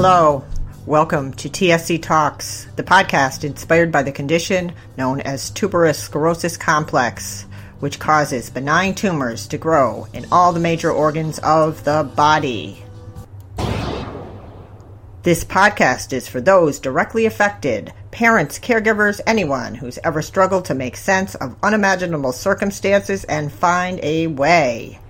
Hello. Welcome to TSC Talks, the podcast inspired by the condition known as tuberous sclerosis complex, which causes benign tumors to grow in all the major organs of the body. This podcast is for those directly affected parents, caregivers, anyone who's ever struggled to make sense of unimaginable circumstances and find a way.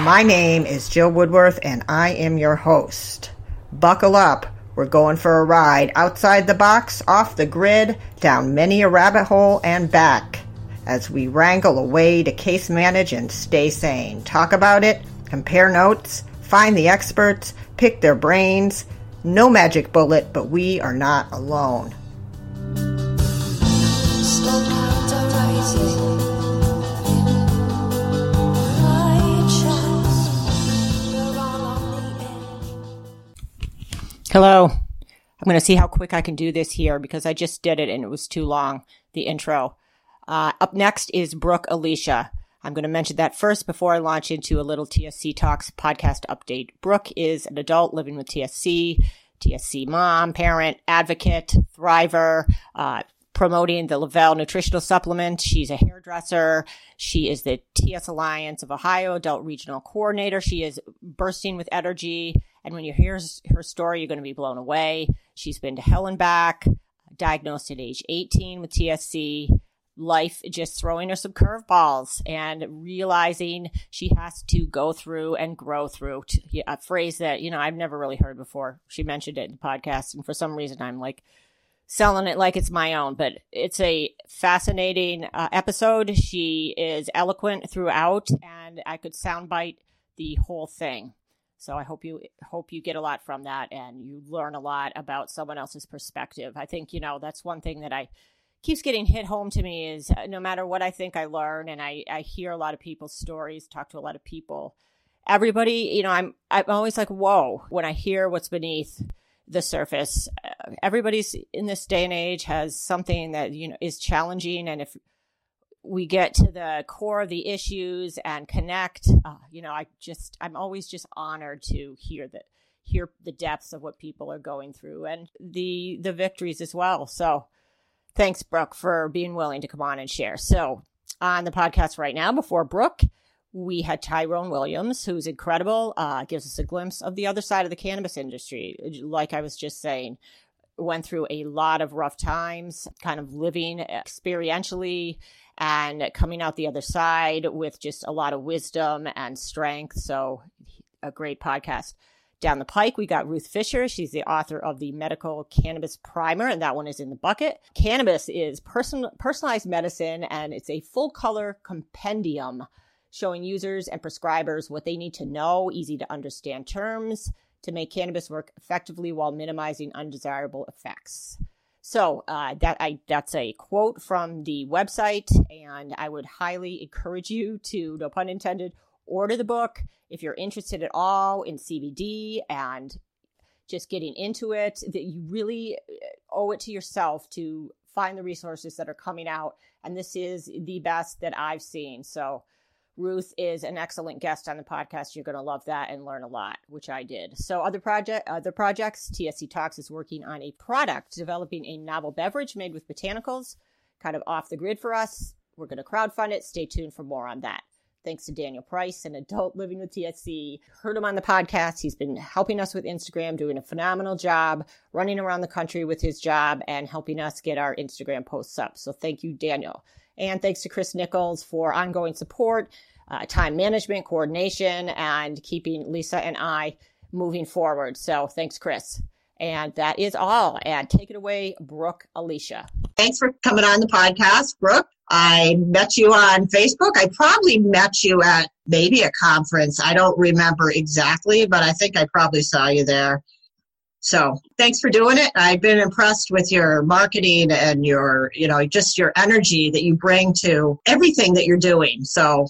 My name is Jill Woodworth, and I am your host. Buckle up. We're going for a ride outside the box, off the grid, down many a rabbit hole, and back as we wrangle a way to case manage and stay sane. Talk about it, compare notes, find the experts, pick their brains. No magic bullet, but we are not alone. Hello. I'm going to see how quick I can do this here because I just did it and it was too long, the intro. Uh, up next is Brooke Alicia. I'm going to mention that first before I launch into a little TSC Talks podcast update. Brooke is an adult living with TSC, TSC mom, parent, advocate, thriver, uh, promoting the Le-Vel nutritional supplement. She's a hairdresser. She is the TS Alliance of Ohio adult regional coordinator. She is bursting with energy and when you hear her story, you're going to be blown away. She's been to hell and back, diagnosed at age 18 with TSC, life just throwing her some curveballs and realizing she has to go through and grow through a phrase that, you know, I've never really heard before. She mentioned it in the podcast. And for some reason, I'm like, selling it like it's my own, but it's a fascinating uh, episode. She is eloquent throughout, and I could soundbite the whole thing. So I hope you hope you get a lot from that and you learn a lot about someone else's perspective. I think, you know, that's one thing that I keeps getting hit home to me is uh, no matter what I think I learn and I, I hear a lot of people's stories, talk to a lot of people. Everybody, you know, I'm I'm always like, whoa, when I hear what's beneath the surface. Uh, everybody's in this day and age has something that, you know, is challenging and if we get to the core of the issues and connect. Uh, you know, I just I'm always just honored to hear that hear the depths of what people are going through and the the victories as well. So thanks Brooke for being willing to come on and share. So on the podcast right now before Brooke, we had Tyrone Williams, who's incredible, uh, gives us a glimpse of the other side of the cannabis industry. Like I was just saying, went through a lot of rough times, kind of living experientially and coming out the other side with just a lot of wisdom and strength. So, a great podcast. Down the pike, we got Ruth Fisher. She's the author of the Medical Cannabis Primer, and that one is in the bucket. Cannabis is person- personalized medicine, and it's a full color compendium showing users and prescribers what they need to know, easy to understand terms to make cannabis work effectively while minimizing undesirable effects. So uh, that I that's a quote from the website, and I would highly encourage you to, no pun intended, order the book if you're interested at all in CBD and just getting into it. That you really uh, owe it to yourself to find the resources that are coming out, and this is the best that I've seen. So Ruth is an excellent guest on the podcast. You're going to love that and learn a lot, which I did. So other project, other projects, TSC Talks is working on a product developing a novel beverage made with botanicals, kind of off the grid for us. We're going to crowdfund it. Stay tuned for more on that. Thanks to Daniel Price, an adult living with TSC. Heard him on the podcast. He's been helping us with Instagram, doing a phenomenal job, running around the country with his job and helping us get our Instagram posts up. So thank you, Daniel. And thanks to Chris Nichols for ongoing support, uh, time management, coordination, and keeping Lisa and I moving forward. So thanks, Chris. And that is all. And take it away, Brooke Alicia. Thanks for coming on the podcast, Brooke. I met you on Facebook. I probably met you at maybe a conference. I don't remember exactly, but I think I probably saw you there. So thanks for doing it. I've been impressed with your marketing and your, you know, just your energy that you bring to everything that you're doing. So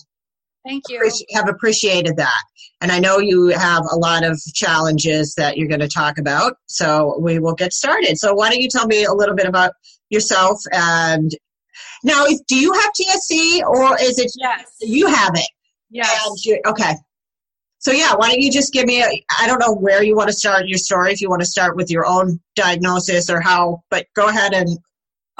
thank you. Have appreciated that. And I know you have a lot of challenges that you're going to talk about. So we will get started. So why don't you tell me a little bit about yourself and now do you have TSC or is it yes you have it yes okay So yeah, why don't you just give me a I don't know where you want to start your story if you want to start with your own diagnosis or how, but go ahead and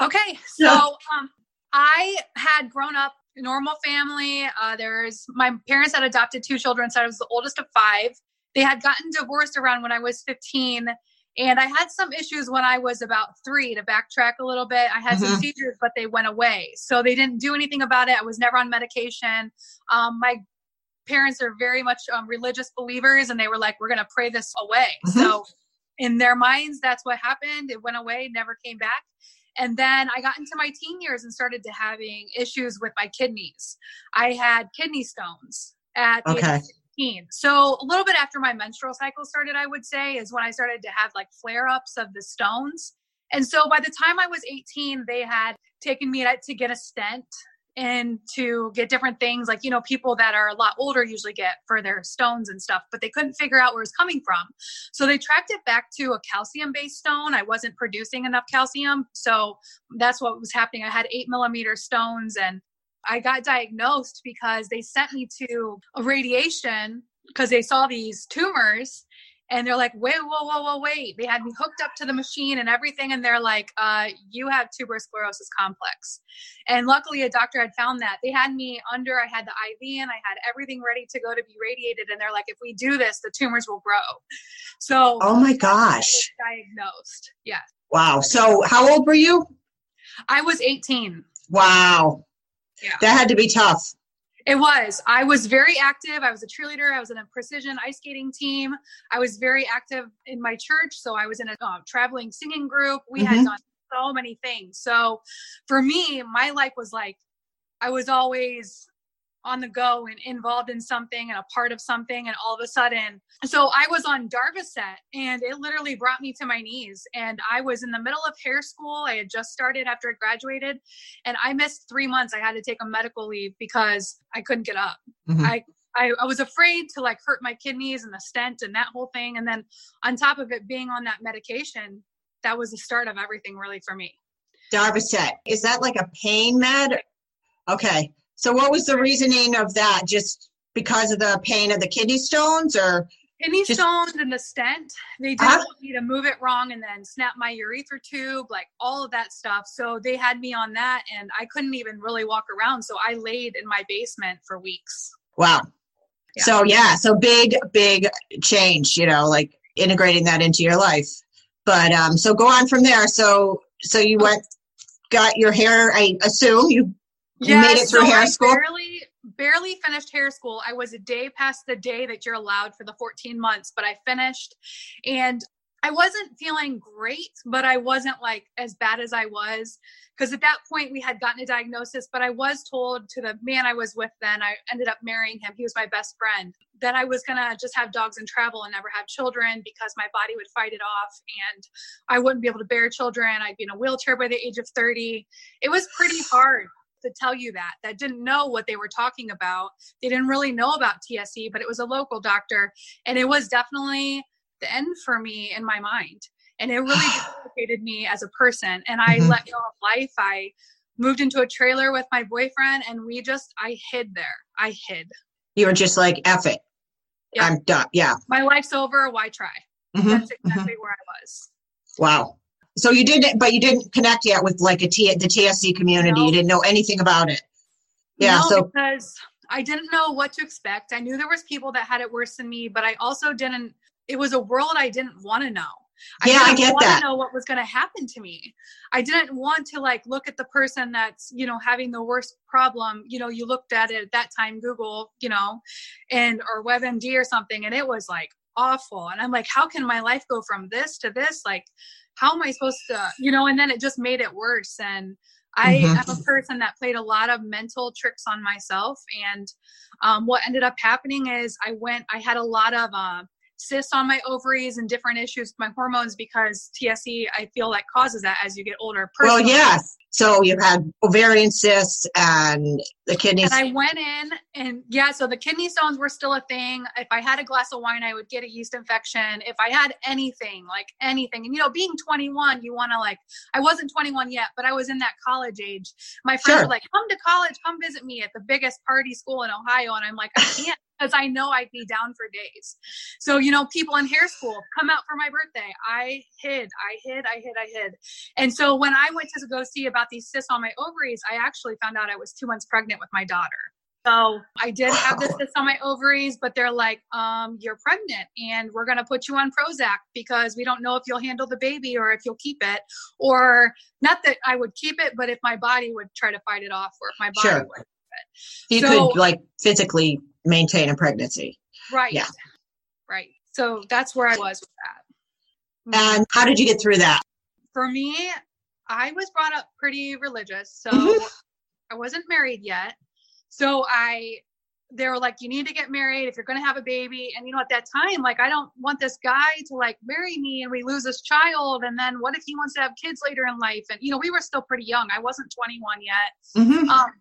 Okay. So um I had grown up normal family. Uh there's my parents had adopted two children, so I was the oldest of five. They had gotten divorced around when I was 15 and I had some issues when I was about three to backtrack a little bit. I had mm-hmm. some seizures, but they went away. So they didn't do anything about it. I was never on medication. Um, my parents are very much um, religious believers and they were like, we're going to pray this away. Mm-hmm. So in their minds, that's what happened. It went away, never came back. And then I got into my teen years and started to having issues with my kidneys. I had kidney stones at okay. 16. So a little bit after my menstrual cycle started, I would say, is when I started to have like flare ups of the stones. And so by the time I was 18, they had taken me to get a stent and to get different things like you know people that are a lot older usually get for their stones and stuff but they couldn't figure out where it's coming from. So they tracked it back to a calcium based stone. I wasn't producing enough calcium so that's what was happening. I had eight millimeter stones and I got diagnosed because they sent me to a radiation because they saw these tumors and they're like, wait, whoa, whoa, whoa, wait. They had me hooked up to the machine and everything. And they're like, uh, you have tuberous sclerosis complex. And luckily, a doctor had found that. They had me under, I had the IV and I had everything ready to go to be radiated. And they're like, if we do this, the tumors will grow. So, oh my gosh. Diagnosed. Yeah. Wow. So, how old were you? I was 18. Wow. Yeah. That had to be tough. It was. I was very active. I was a cheerleader. I was in a precision ice skating team. I was very active in my church. So I was in a uh, traveling singing group. We mm-hmm. had done so many things. So for me, my life was like, I was always on the go and involved in something and a part of something and all of a sudden so i was on darvocet and it literally brought me to my knees and i was in the middle of hair school. I had just started after i graduated and i missed three months. I had to take a medical leave because i couldn't get up. Mm-hmm. I, I i was afraid to like hurt my kidneys and the stent and that whole thing and then on top of it being on that medication that was the start of everything really for me. Darvocet is that like a pain med? Okay so what was the reasoning of that? Just because of the pain of the kidney stones or kidney just, stones and the stent. They didn't uh-huh. want me to move it wrong and then snap my urethra tube, like all of that stuff. So they had me on that and I couldn't even really walk around. So I laid in my basement for weeks. Wow. Yeah. So yeah, so big, big change, you know, like integrating that into your life. But um, so go on from there. So so you went got your hair, I assume you you made it through so hair I school? Barely, barely finished hair school. I was a day past the day that you're allowed for the 14 months, but I finished and I wasn't feeling great, but I wasn't like as bad as I was. Because at that point we had gotten a diagnosis, but I was told to the man I was with then, I ended up marrying him. He was my best friend. That I was gonna just have dogs and travel and never have children because my body would fight it off and I wouldn't be able to bear children. I'd be in a wheelchair by the age of 30. It was pretty hard to tell you that that didn't know what they were talking about they didn't really know about tsc but it was a local doctor and it was definitely the end for me in my mind and it really complicated me as a person and i mm-hmm. let go of life i moved into a trailer with my boyfriend and we just i hid there i hid you were just like F it. Yeah. I'm done. Yeah. My life's over. Why try? Mm-hmm. That's exactly mm-hmm. where I was. Wow. So you didn't, but you didn't connect yet with like a T, the TSC community. No. You didn't know anything about it. Yeah. No, so because I didn't know what to expect. I knew there was people that had it worse than me, but I also didn't. It was a world I didn't want to know. I yeah, I get that. Know what was going to happen to me. I didn't want to like look at the person that's you know having the worst problem. You know, you looked at it at that time, Google, you know, and or WebMD or something, and it was like awful. And I'm like, how can my life go from this to this? Like, how am I supposed to, you know, and then it just made it worse. And I mm-hmm. am a person that played a lot of mental tricks on myself. And um, what ended up happening is I went, I had a lot of uh, cysts on my ovaries and different issues with my hormones because TSC, I feel like causes that as you get older. Personally. Well, yes. So you've had ovarian cysts and the kidneys. And I went in and yeah, so the kidney stones were still a thing. If I had a glass of wine, I would get a yeast infection. If I had anything, like anything, and you know, being 21, you want to like, I wasn't 21 yet, but I was in that college age. My friends sure. were like, come to college, come visit me at the biggest party school in Ohio. And I'm like, I can't because I know I'd be down for days. So, you know, people in hair school come out for my birthday. I hid, I hid, I hid, I hid. And so when I went to go see about these cysts on my ovaries, I actually found out I was two months pregnant with my daughter. So I did have this cyst on my ovaries, but they're like, um, you're pregnant and we're going to put you on Prozac because we don't know if you'll handle the baby or if you'll keep it. Or not that I would keep it, but if my body would try to fight it off or if my body Sure. would. You So- could like physically maintain a pregnancy. Right. Yeah. Right. So that's where I was with that. And how did you get through that? For me, I was brought up pretty religious. So Mhm. I wasn't married yet. So I, they were like, you need to get married if you're going to have a baby. And, you know, at that time, like, I don't want this guy to like marry me and we lose this child. And then what if he wants to have kids later in life? And, you know, we were still pretty young. I wasn't 21 yet. Mhm. Um,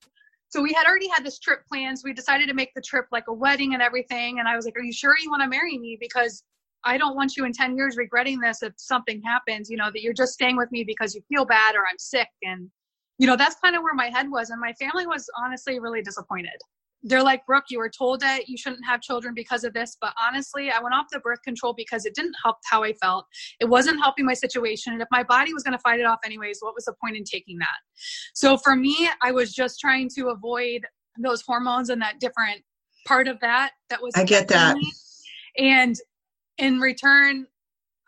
so we had already had this trip planned. So we decided to make the trip like a wedding and everything. And I was like, "Are you sure you want to marry me? Because I don't want you in ten years regretting this if something happens. You know that you're just staying with me because you feel bad or I'm sick." And you know that's kind of where my head was. And my family was honestly really disappointed. They're like, Brooke, you were told that you shouldn't have children because of this. But honestly, I went off the birth control because it didn't help how I felt. It wasn't helping my situation. And if my body was going to fight it off anyways, what was the point in taking that? So for me, I was just trying to avoid those hormones and that different part of that that was I get that. me. And in return,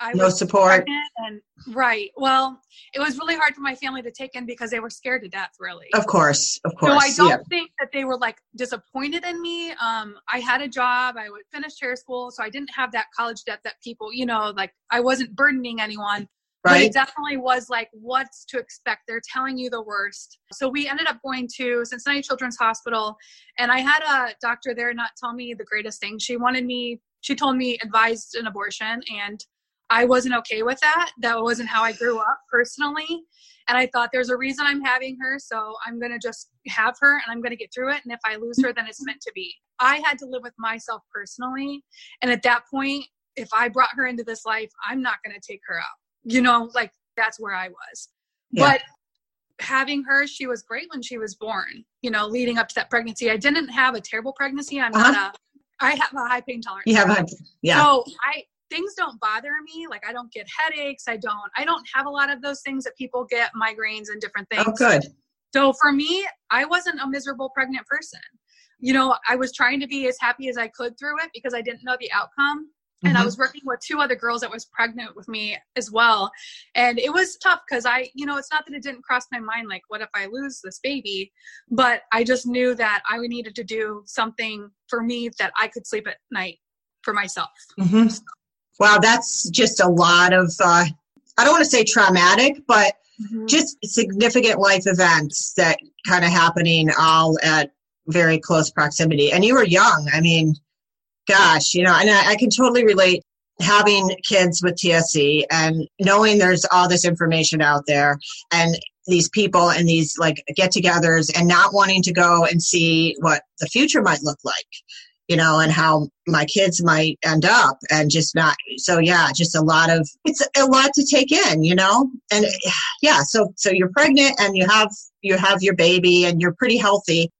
I No was support. and right. Well, it was really hard for my family to take in because they were scared to death, really. Of course, of course. So I don't yeah. think that they were like disappointed in me. Um, I had a job. I would finish hair school, so I didn't have that college debt that people, you know, like I wasn't burdening anyone. But Right. it definitely was like what's to expect. They're telling you the worst. So we ended up going to Cincinnati Children's Hospital, and I had a doctor there not tell me the greatest thing. She wanted me. She told me advised an abortion, and I wasn't okay with that. That wasn't how I grew up personally. And I thought there's a reason I'm having her, so I'm gonna just have her and I'm gonna get through it. And if I lose her, then it's meant to be. I had to live with myself personally. And at that point, if I brought her into this life, I'm not gonna take her out. You know, like that's where I was. Yeah. But having her, she was great when she was born, you know, leading up to that pregnancy. I didn't have a terrible pregnancy. I'm uh-huh. not a I have a high pain tolerance. You have a, yeah. So I things don't bother me. Like I don't get headaches. I don't I don't have a lot of those things that people get, migraines and different things. Oh, good. So for me, I wasn't a miserable pregnant person. You know, I was trying to be as happy as I could through it because I didn't know the outcome. And I Mhm. was working with two other girls that was pregnant with me as well. And it was tough because I, you know, it's not that it didn't cross my mind, like, what if I lose this baby? But I just knew that I needed to do something for me that I could sleep at night for myself. hmm Wow, that's just a lot of, uh, I don't want to say traumatic, but just significant life events that kind of happening all at very close proximity. And you were young. I mean, gosh, you know, and I, I can totally relate having kids with TSC and knowing there's all this information out there and these people and these like get togethers and not wanting to go and see what the future might look like, you know, and how my kids might end up and just not. So yeah, just a lot of, it's a lot to take in, you know, and yeah, so, so you're pregnant and you have, you have your baby and you're pretty healthy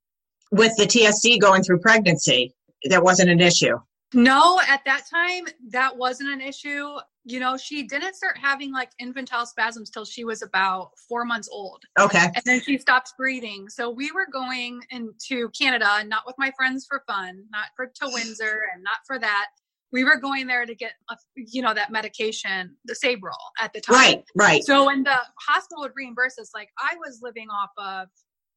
with the TSC going through pregnancy. That wasn't an issue. No, at that time, that wasn't an issue. You know, she didn't start having like infantile spasms till she was about four months old. Okay. And then she stopped breathing. So we were going into Canada, not with my friends for fun, not for to Windsor and not for that. We were going there to get, a, you know, that medication, the Sabril at the time. Right, right. So when the hospital would reimburse us, like I was living off of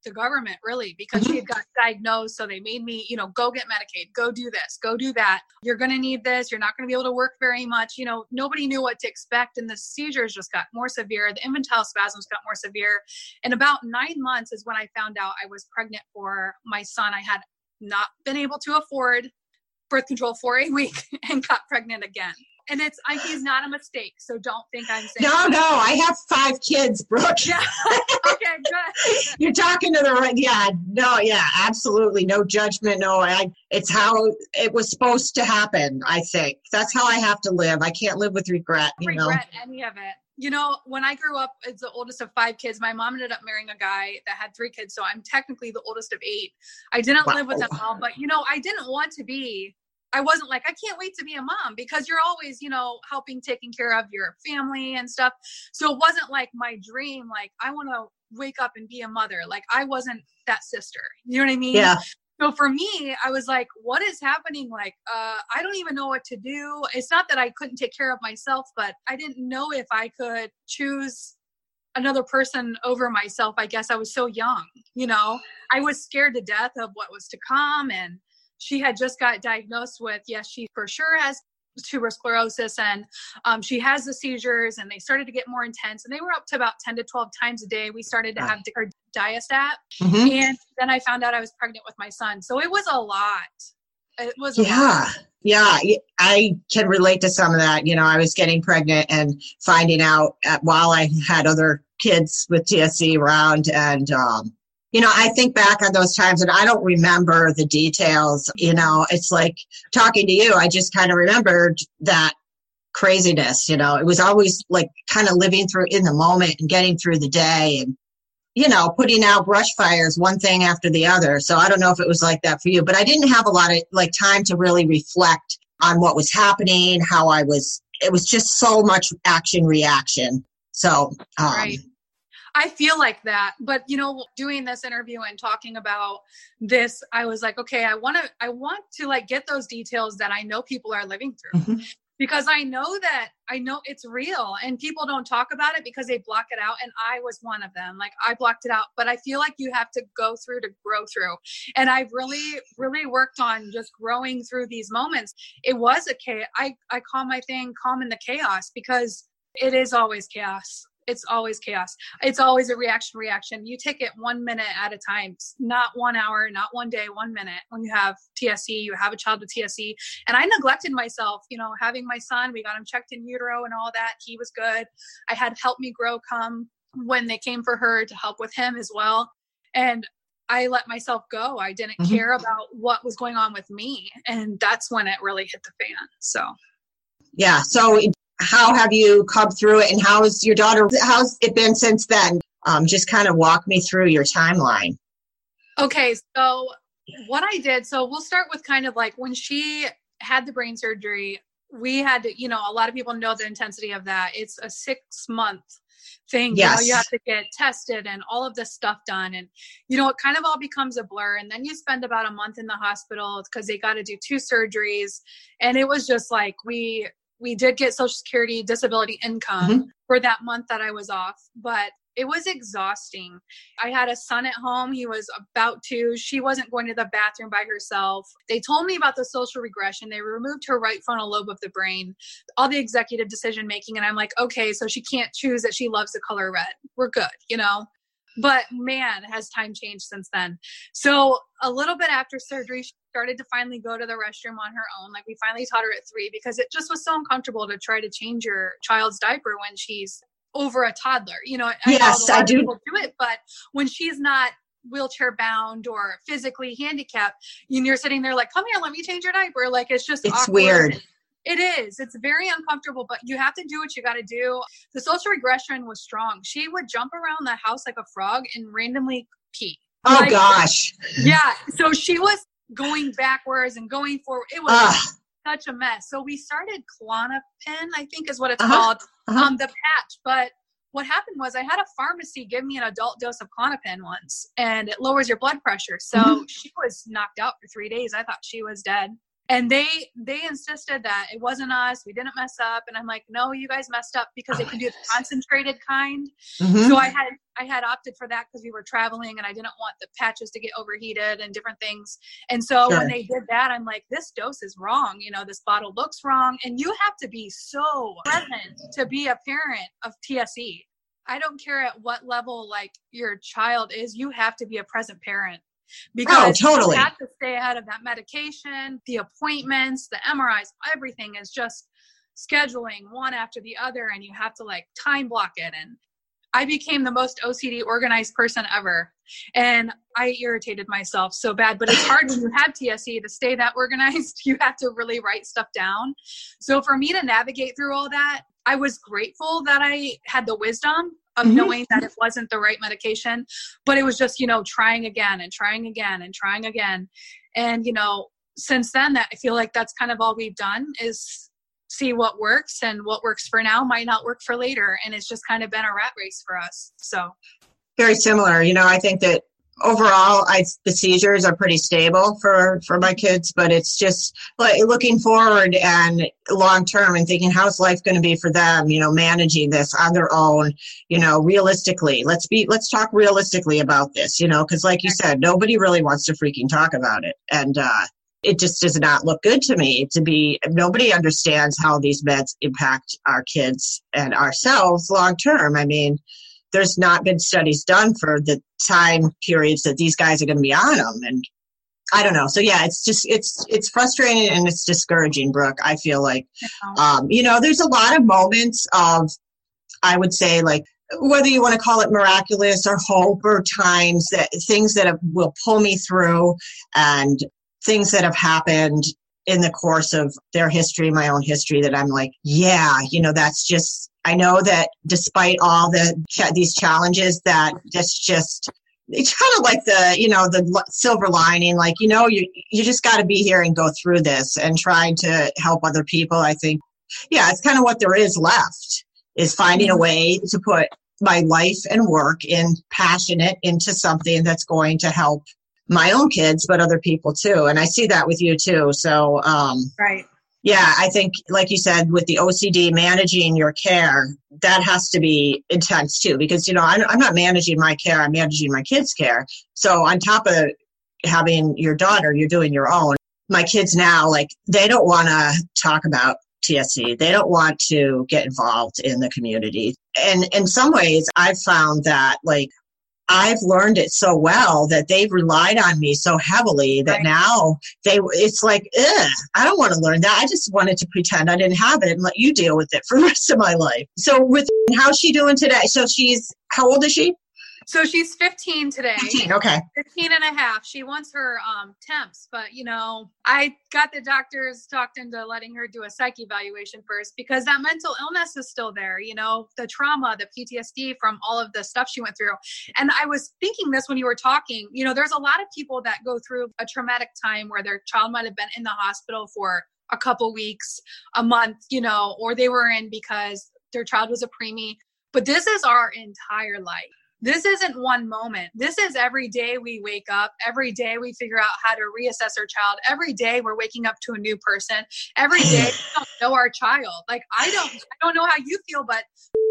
the government really because mm-hmm. she had got diagnosed. So they made me, you know, go get Medicaid, go do this, go do that. You're going to need this. You're not going to be able to work very much. You know, nobody knew what to expect. And the seizures just got more severe. The infantile spasms got more severe. And about nine months is when I found out I was pregnant for my son. I had not been able to afford birth control for a week and got pregnant again. And it's, I, he's not a mistake. So don't think I'm saying. No, no, I have five kids, Brooke. Yeah. okay, good. You're talking to the right. Yeah, no, yeah, absolutely. No judgment. No, I, it's how it was supposed to happen, I think. That's how I have to live. I can't live with regret, you know. regret any of it. you know, when I grew up as the oldest of five kids, my mom ended up marrying a guy that had three kids. So I'm technically the oldest of eight. I didn't wow. live with them all, but you know, I didn't want to be. I wasn't like, I can't wait to be a mom because you're always, you know, helping taking care of your family and stuff. So it wasn't like my dream, like, I want to wake up and be a mother. Like, I wasn't that sister. You know what I mean? Yeah so for me i was like what is happening like uh, i don't even know what to do it's not that i couldn't take care of myself but i didn't know if i could choose another person over myself i guess i was so young you know i was scared to death of what was to come and she had just got diagnosed with yes she for sure has tuberous sclerosis and um, she has the seizures and they started to get more intense and they were up to about 10 to 12 times a day. We started to have her diastat mm-hmm. and then i found out i was pregnant with my son. So it was a lot. It was yeah. lot. yeah. I can relate to some of that. You know i was getting pregnant and finding out at, while i had other kids with tsc around and um, you know, I think back on those times and I don't remember the details. You know, it's like talking to you, I just kind of remembered that craziness. You know, it was always like kind of living through in the moment and getting through the day and, you know, putting out brush fires, one thing after the other. So I don't know if it was like that for you, but I didn't have a lot of like time to really reflect on what was happening, how I was, it was just so much action reaction. So, um, right. I feel like that. But you know, doing this interview and talking about this, I was like, okay, I want to I want to like get those details that I know people are living through. Mm-hmm. Because I know that I know it's real and people don't talk about it because they block it out. And I was one of them. Like I blocked it out, but I feel like you have to go through to grow through. And I've really, really worked on just growing through these moments. It was a chaos. I, I call my thing calm in the chaos because it is always chaos it's always chaos. It's always a reaction reaction. You take it one minute at a time, not one hour, not one day, one minute. When you have TSC, you have a child with TSC. And I neglected myself, you know, having my son, we got him checked in utero and all that. He was good. I had help me grow come when they came for her to help with him as well. And I let myself go. I didn't mm-hmm. care about what was going on with me. And that's when it really hit the fan. So yeah. So how have you come through it and how's your daughter how's it been since then? Um, just kind of walk me through your timeline. Okay so what i did so we'll start with kind of like when she had the brain surgery we had to you know a lot of people know the intensity of that. It's a six month thing yes. you know you have to get tested and all of this stuff done. And you know it kind of all becomes a blur. And then you spend about a month in the hospital because they got to do two surgeries. And it was just like we we did get social security disability income mm-hmm. for that month that I was off, but it was exhausting. I had a son at home. He was about two. She wasn't going to the bathroom by herself. They told me about the social regression. They removed her right frontal lobe of the brain, all the executive decision making. And I'm like, okay, so she can't choose that she loves the color red. We're good, you know? But man, has time changed since then. So a little bit after surgery, she started to finally go to the restroom on her own. Like we finally taught her at three because it just was so uncomfortable to try to change your child's diaper when she's over a toddler. You know, yes, I, I do. do it, but when she's not wheelchair bound or physically handicapped, and you're sitting there like, "Come here, let me change your diaper." Like it's just it's awkward. weird. It is. It's very uncomfortable, but you have to do what you got to do. The social regression was strong. She would jump around the house like a frog and randomly pee. Oh like, gosh. Yeah. So she was going backwards and going forward. It was uh. such a mess. So we started Klonopin, I think is what it's uh-huh. called, uh-huh. um, the patch. But what happened was I had a pharmacy give me an adult dose of Klonopin once, and it lowers your blood pressure. So mm-hmm. she was knocked out for three days. I thought she was dead and they they insisted that it wasn't us. We didn't mess up. And i'm like no you guys messed up because they can do the concentrated kind. Mm-hmm. so i had i had opted for that because we were traveling and i didn't want the patches to get overheated and different things. And so sure. when they did that i'm like this dose is wrong. You know this bottle looks wrong. And you have to be so present to be a parent of tsc i don't care at what level like your child is you have to be a present parent because oh, totally. you have to stay ahead of that medication, the appointments, the MRIs, everything is just scheduling one after the other and you have to like time block it and I became the most OCD organized person ever. And I irritated myself so bad. But it's hard when you have TSC to stay that organized. You have to really write stuff down. So for me to navigate through all that, I was grateful that I had the wisdom of mm-hmm. knowing that it wasn't the right medication, but it was just, you know, trying again and trying again and trying again. And, you know, since then that I feel like that's kind of all we've done is see what works and what works for now might not work for later. And it's just kind of been a rat race for us. So very similar. You know, I think that overall I, the seizures are pretty stable for for my kids but it's just like looking forward and long term and thinking how's life going to be for them you know managing this on their own you know realistically. Let's be let's talk realistically about this you know because like you said nobody really wants to freaking talk about it. And uh it just does not look good to me to be nobody understands how these meds impact our kids and ourselves long term i mean there's not been studies done for the time periods that these guys are going to be on them and i don't know. So yeah it's just it's it's frustrating and it's discouraging brooke i feel like. Um, you know there's a lot of moments of i would say like whether you want to call it miraculous or hope or times that things that have, will pull me through and things that have happened in the course of their history, my own history, that I'm like, yeah, you know, that's just I know that despite all the these challenges, that it's just it's kind of like the you know the silver lining. Like you know, you you just got to be here and go through this and trying to help other people. I think, yeah, it's kind of what there is left is finding a mm-hmm. way to put my life and work in passionate into something that's going to help my own kids, but other people too. And I see that with you too. So, um, right yeah, I think, like you said, with the OCD, managing your care, that has to be intense too, because, you know, I'm, I'm not managing my care, I'm managing my kids' care. So, on top of having your daughter, you're doing your own. My kids now, like, they don't want to talk about TSC. They don't want to get involved in the community. And in some ways, I've found that, like, I've learned it so well that they've relied on me so heavily that right. now they it's like, I don't want to learn that. I just wanted to pretend I didn't have it and let you deal with it for the rest of my life. So with how's she doing today? So she's how old is she? So she's 15 today. 15, okay. 15 and a half. She wants her um, temps, but you know, I got the doctors talked into letting her do a psych evaluation first because that mental illness is still there, you know, the trauma, the PTSD from all of the stuff she went through. And I was thinking this when you were talking, you know, there's a lot of people that go through a traumatic time where their child might have been in the hospital for a couple weeks, a month, you know, or they were in because their child was a preemie. But this is our entire life this isn't one moment. This is every day we wake up. Every day we figure out how to reassess our child. Every day we're waking up to a new person. Every day we don't know our child. Like I don't, I don't know how you feel, but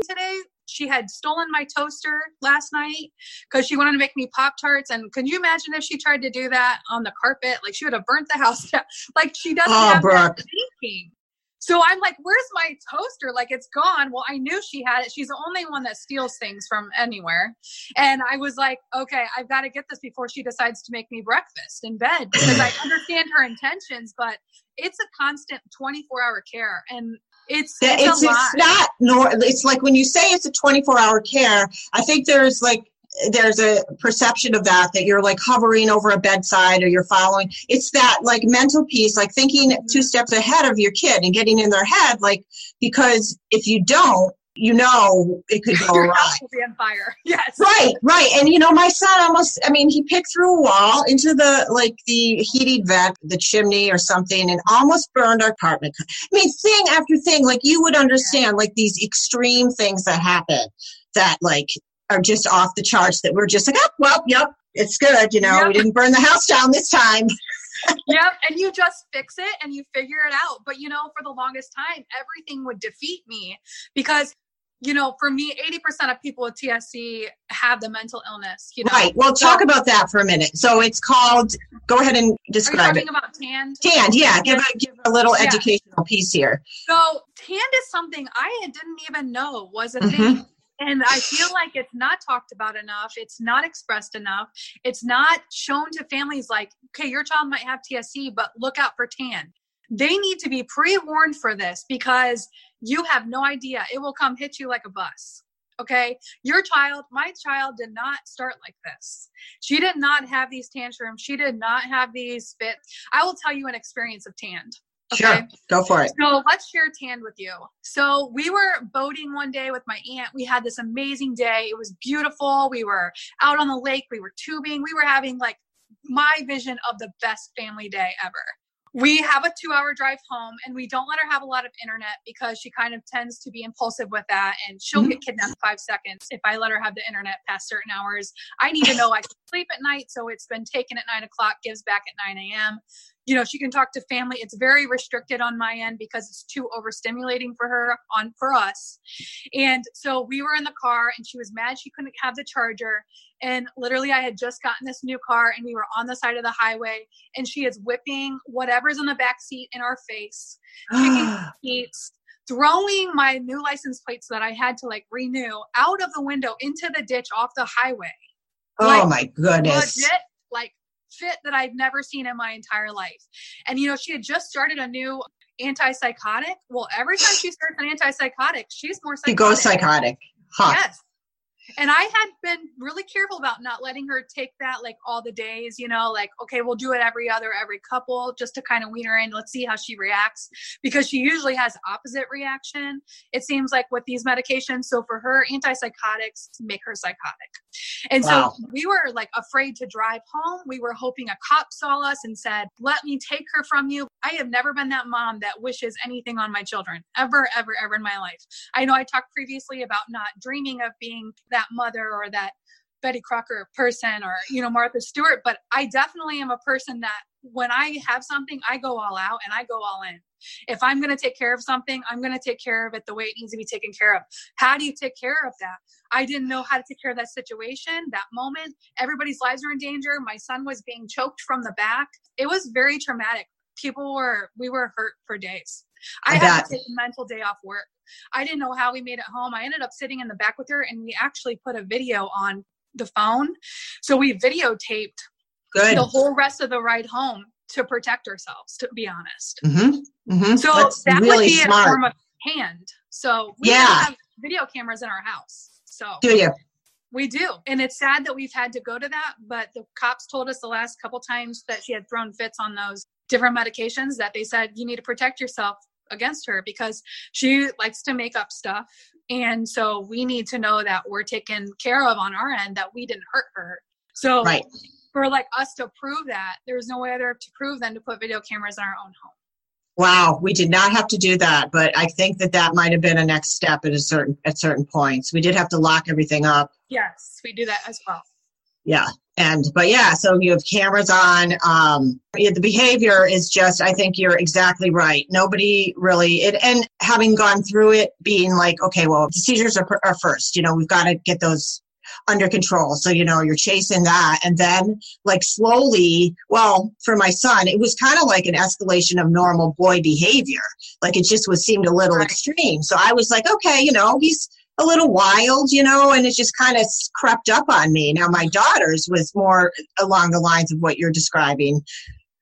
today she had stolen my toaster last night because she wanted to make me pop tarts. And can you imagine if she tried to do that on the carpet? Like she would have burnt the house down. Like she doesn't oh, have Brooke. that thinking. So I'm like, where's my toaster? Like it's gone. Well, I knew she had it. She's the only one that steals things from anywhere. And I was like, okay, I've got to get this before she decides to make me breakfast in bed because I understand her intentions, but it's a constant 24 hour care. And it's it's, it's, it's not nor it's like when you say it's a 24 hour care i think there's like there's a perception of that that you're like hovering over a bedside or you're following it's that like mental piece like thinking two steps ahead of your kid and getting in their head like because if you don't you know it could go Your house will be on fire. Yes. Right, right. And you know, my son almost I mean, he picked through a wall into the like the heated vent, the chimney or something, and almost burned our apartment. I mean, thing after thing, like you would understand, like these extreme things that happen that like are just off the charts that we're just like, oh, well, yep, it's good. You know, yep. we didn't burn the house down this time. yep. And you just fix it and you figure it out. But, you know, for the longest time, everything would defeat me because you know, for me, 80% of people with TSC have the mental illness. You know? Right. Well, talk about that for a minute. So it's called, go ahead and describe Are you talking it. about TAND? TAND, yeah. Give a, give a little yeah. educational piece here. So TAND is something I didn't even know was a mm-hmm. thing. And I feel like it's not talked about enough. It's not expressed enough. It's not shown to families like, okay, your child might have TSC, but look out for TAND. They need to be pre warned for this because you have no idea. It will come hit you like a bus. Okay. Your child, my child did not start like this. She did not have these tantrums. She did not have these fits. I will tell you an experience of TAND. Okay. Sure, go for it. So let's share TAND with you. So we were boating one day with my aunt. We had this amazing day. It was beautiful. We were out on the lake. We were tubing. We were having like my vision of the best family day ever. We have a two hour drive home and we don't let her have a lot of internet because she kind of tends to be impulsive with that and she'll Mhm. get kidnapped five seconds if I let her have the internet past certain hours. I need to know I can sleep at night. So it's been taken at nine o'clock, gives back at 9 a.m you know she can talk to family. It's very restricted on my end because it's too overstimulating for her on for us. And so we were in the car and she was mad she couldn't have the charger. And literally i had just gotten this new car and we were on the side of the highway and she is whipping whatever's in the back seat in our face seats throwing my new license plates that i had to like renew out of the window into the ditch off the highway. Oh like, my goodness. legit like fit that I've never seen in my entire life. And you know, she had just started a new antipsychotic. Well, every time she starts an antipsychotic, she's more She goes psychotic. Huh. Yes. And I had been really careful about not letting her take that like all the days, you know, like, okay, we'll do it every other, every couple just to kind of wean her in. Let's see how she reacts because she usually has opposite reaction. It seems like with these medications. So for her, antipsychotics make her psychotic. And Wow. so we were like afraid to drive home. We were hoping a cop saw us and said, let me take her from you. I have never been that mom that wishes anything on my children ever, ever, ever in my life. I know I talked previously about not dreaming of being that mother or that Betty Crocker person or, you know, Martha Stewart, but I definitely am a person that when I have something, I go all out and I go all in. If I'm going to take care of something, I'm going to take care of it the way it needs to be taken care of. How do you take care of that? I didn't know how to take care of that situation, that moment. Everybody's lives were in danger. My son was being choked from the back. It was very traumatic. People were, we were hurt for days. I, I had bet. to take a mental day off work. I didn't know how we made it home. I ended up sitting in the back with her and we actually put a video on the phone. So we videotaped Good. the whole rest of the ride home to protect ourselves, to be honest. Mm-hmm. Mm-hmm. So That's that really would be a form of TAND. So we Yeah. have video cameras in our house. So Do you? we do. And it's sad that we've had to go to that, but the cops told us the last couple times that she had thrown fits on those different medications that they said you need to protect yourself against her because she likes to make up stuff. And so we need to know that we're taken care of on our end, that we didn't hurt her. So Right. for like us to prove that, there's no way other to prove than to put video cameras in our own home. Wow, we did not have to do that, but I think that that might have been a next step at a certain at certain points. We did have to lock everything up. Yes, we do that as well. Yeah. And but yeah, so you have cameras on. Um, the behavior is just. I think you're exactly right. Nobody really. It, and having gone through it, being like, okay, well, the seizures are, are first. You know, we've got to get those under control. So you know, you're chasing that, and then like slowly. Well, for my son, it was kind of like an escalation of normal boy behavior. Like it just was seemed a little extreme. So I was like, okay, you know, he's a little wild, you know, and it just kind of crept up on me. Now, my daughter's was more along the lines of what you're describing.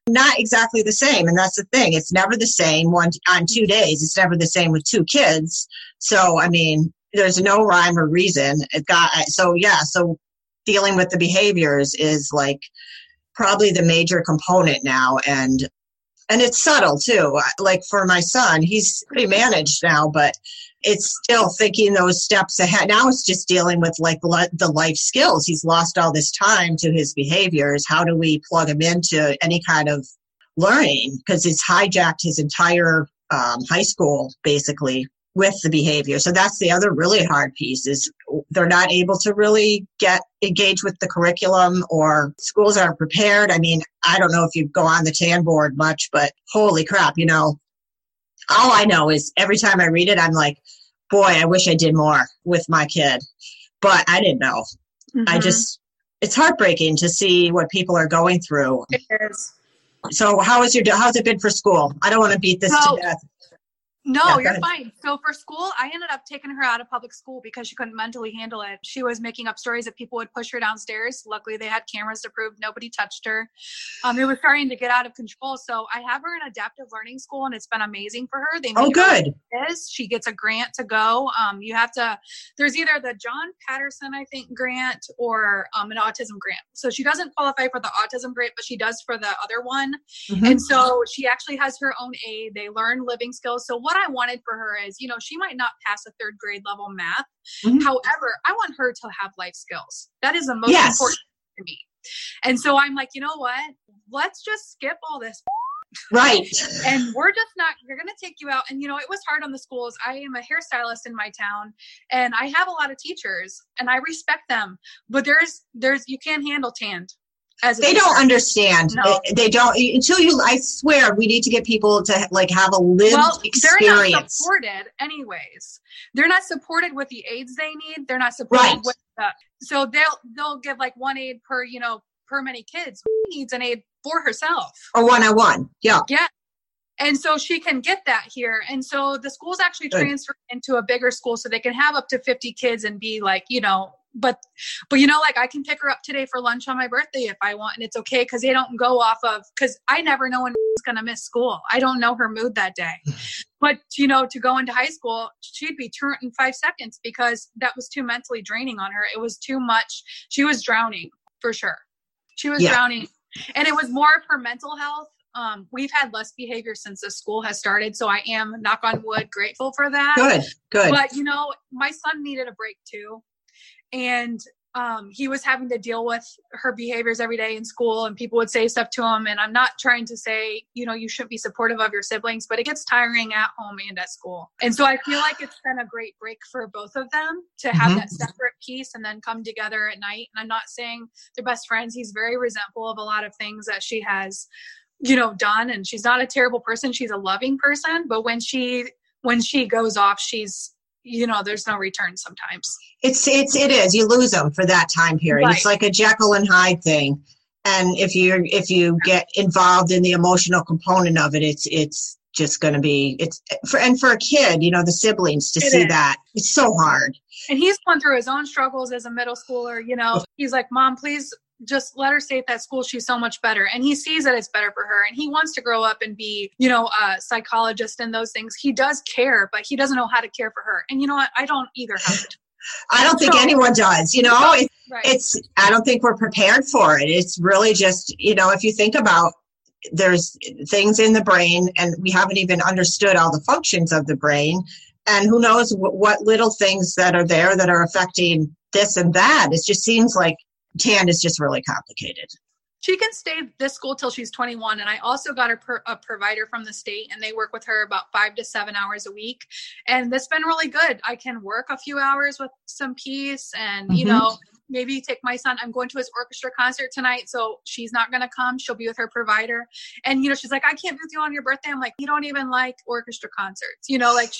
Not exactly the same. And that's the thing. It's never the same one on two days. It's never the same with two kids. So, I mean, there's no rhyme or reason. It got, so yeah. So dealing with the behaviors is like probably the major component now. And, and it's subtle too. Like for my son, he's pretty managed now, but it's still thinking those steps ahead. Now it's just dealing with like li- the life skills. He's lost all this time to his behaviors. How do we plug him into any kind of learning? Because it's hijacked his entire um, high school basically with the behavior. So that's the other really hard piece is they're not able to really get engaged with the curriculum or schools aren't prepared. I mean, I don't know if you go on the TAND board much, but holy crap, you know, all I know is every time I read it, I'm like, boy, I wish I did more with my kid. But I didn't know. I Mhm. just, it's heartbreaking to see what people are going through. So, how is your, how's it been for school? I don't want to beat this So- to death. No, Yeah, you're fine. So for school, I ended up taking her out of public school because she couldn't mentally handle it. She was making up stories that people would push her downstairs. Luckily, they had cameras to prove nobody touched her. Um, it was starting to get out of control. So I have her in adaptive learning school, and it's been amazing for her. They Oh, good. is. She gets a grant to go. Um, you have to. There's either the John Patterson, I think, grant or um, an autism grant. So she doesn't qualify for the autism grant, but she does for the other one. Mhm. And so she actually has her own aid. They learn living skills. So what I wanted for her is, you know, she might not pass a third grade level math. Mhm. However, I want her to have life skills. That is the most Yes. important to me. And so I'm like, you know what? Let's just skip all this Right. and we're just not we're going to take you out and you know it was hard on the schools i am a hairstylist in my town and i have a lot of teachers and i respect them but there's there's you can't handle TAND as They teacher. don't understand. No. They, don't until you. I swear, we need to get people to like have a lived well they're not experience. supported anyways they're not supported with the aids they need they're not supported Right. with the, so they'll they'll give like one aid per you know per many kids Who needs an aid for herself Or one on one. Yeah. Yeah. And so she can get that here and so the school's actually Good. transferred into a bigger school so they can have up to 50 kids and be like you know but but you know like i can pick her up today for lunch on my birthday if i want and it's okay because they don't go off of because i never know when is going to miss school. I don't know her mood that day. But you know to go into high school she'd be turned in five seconds because that was too mentally draining on her. It was too much. She was drowning for sure. She was Yeah. drowning. And it was more of her mental health. Um, we've had less behavior since the school has started so i am knock on wood grateful for that. Good. Good. but you know my son needed a break too and um, he was having to deal with her behaviors every day in school and people would say stuff to him. And i'm not trying to say you know you shouldn't be supportive of your siblings but it gets tiring at home and at school. And so i feel like it's been a great break for both of them to have Mhm. that separate piece and then come together at night. And i'm not saying they're best friends. He's very resentful of a lot of things that she has you know done. And she's not a terrible person. She's a loving person. But when she when she goes off she's you know there's no return sometimes It's it's it is. You lose them for that time period. It's like a Jekyll and Hyde thing. And if you if you get involved in the emotional component of it, it's it's just going to be it's for and for a kid, you know, the siblings to It see is. that it's so hard. and he's gone through his own struggles as a middle schooler you know he's like mom please just let her stay at that school. She's so much better. And he sees that it's better for her. And he wants to grow up and be you know a psychologist and those things. He does care but he doesn't know how to care for her. And you know what? I don't either have the I don't think anyone does. You know, it, right it's I don't think we're prepared for it. It's really just you know, if you think about there's things in the brain, and we haven't even understood all the functions of the brain, and who knows what, what little things that are there that are affecting this and that. It just seems like TAND is just really complicated. she can stay this school till she's 21 and i also got her per, a provider from the state and they work with her about five to seven hours a week and that's been really good i can work a few hours with some peace and you Mhm. know maybe take my son i'm going to his orchestra concert tonight so she's not going to come she'll be with her provider and you know she's like i can't be with you on your birthday i'm like you don't even like orchestra concerts you know like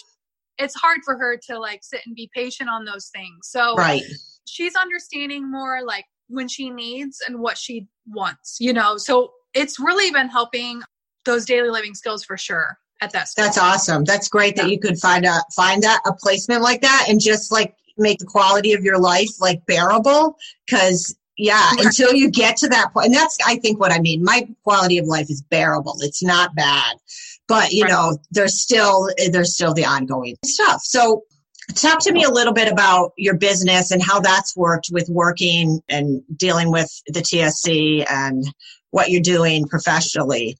it's hard for her to like sit and be patient on those things so Right. she's understanding more like when she needs and what she wants, you know. So it's really been helping those daily living skills for sure at that school. That's awesome. That's great that you could find a find that a placement like that and just like make the quality of your life like bearable. Cause yeah, Right. until you get to that point, and that's I think what I mean. My quality of life is bearable. It's not bad, but you Right. know, there's still there's still the ongoing stuff. So talk to me a little bit about your business and how that's worked with working and dealing with the TSC and what you're doing professionally.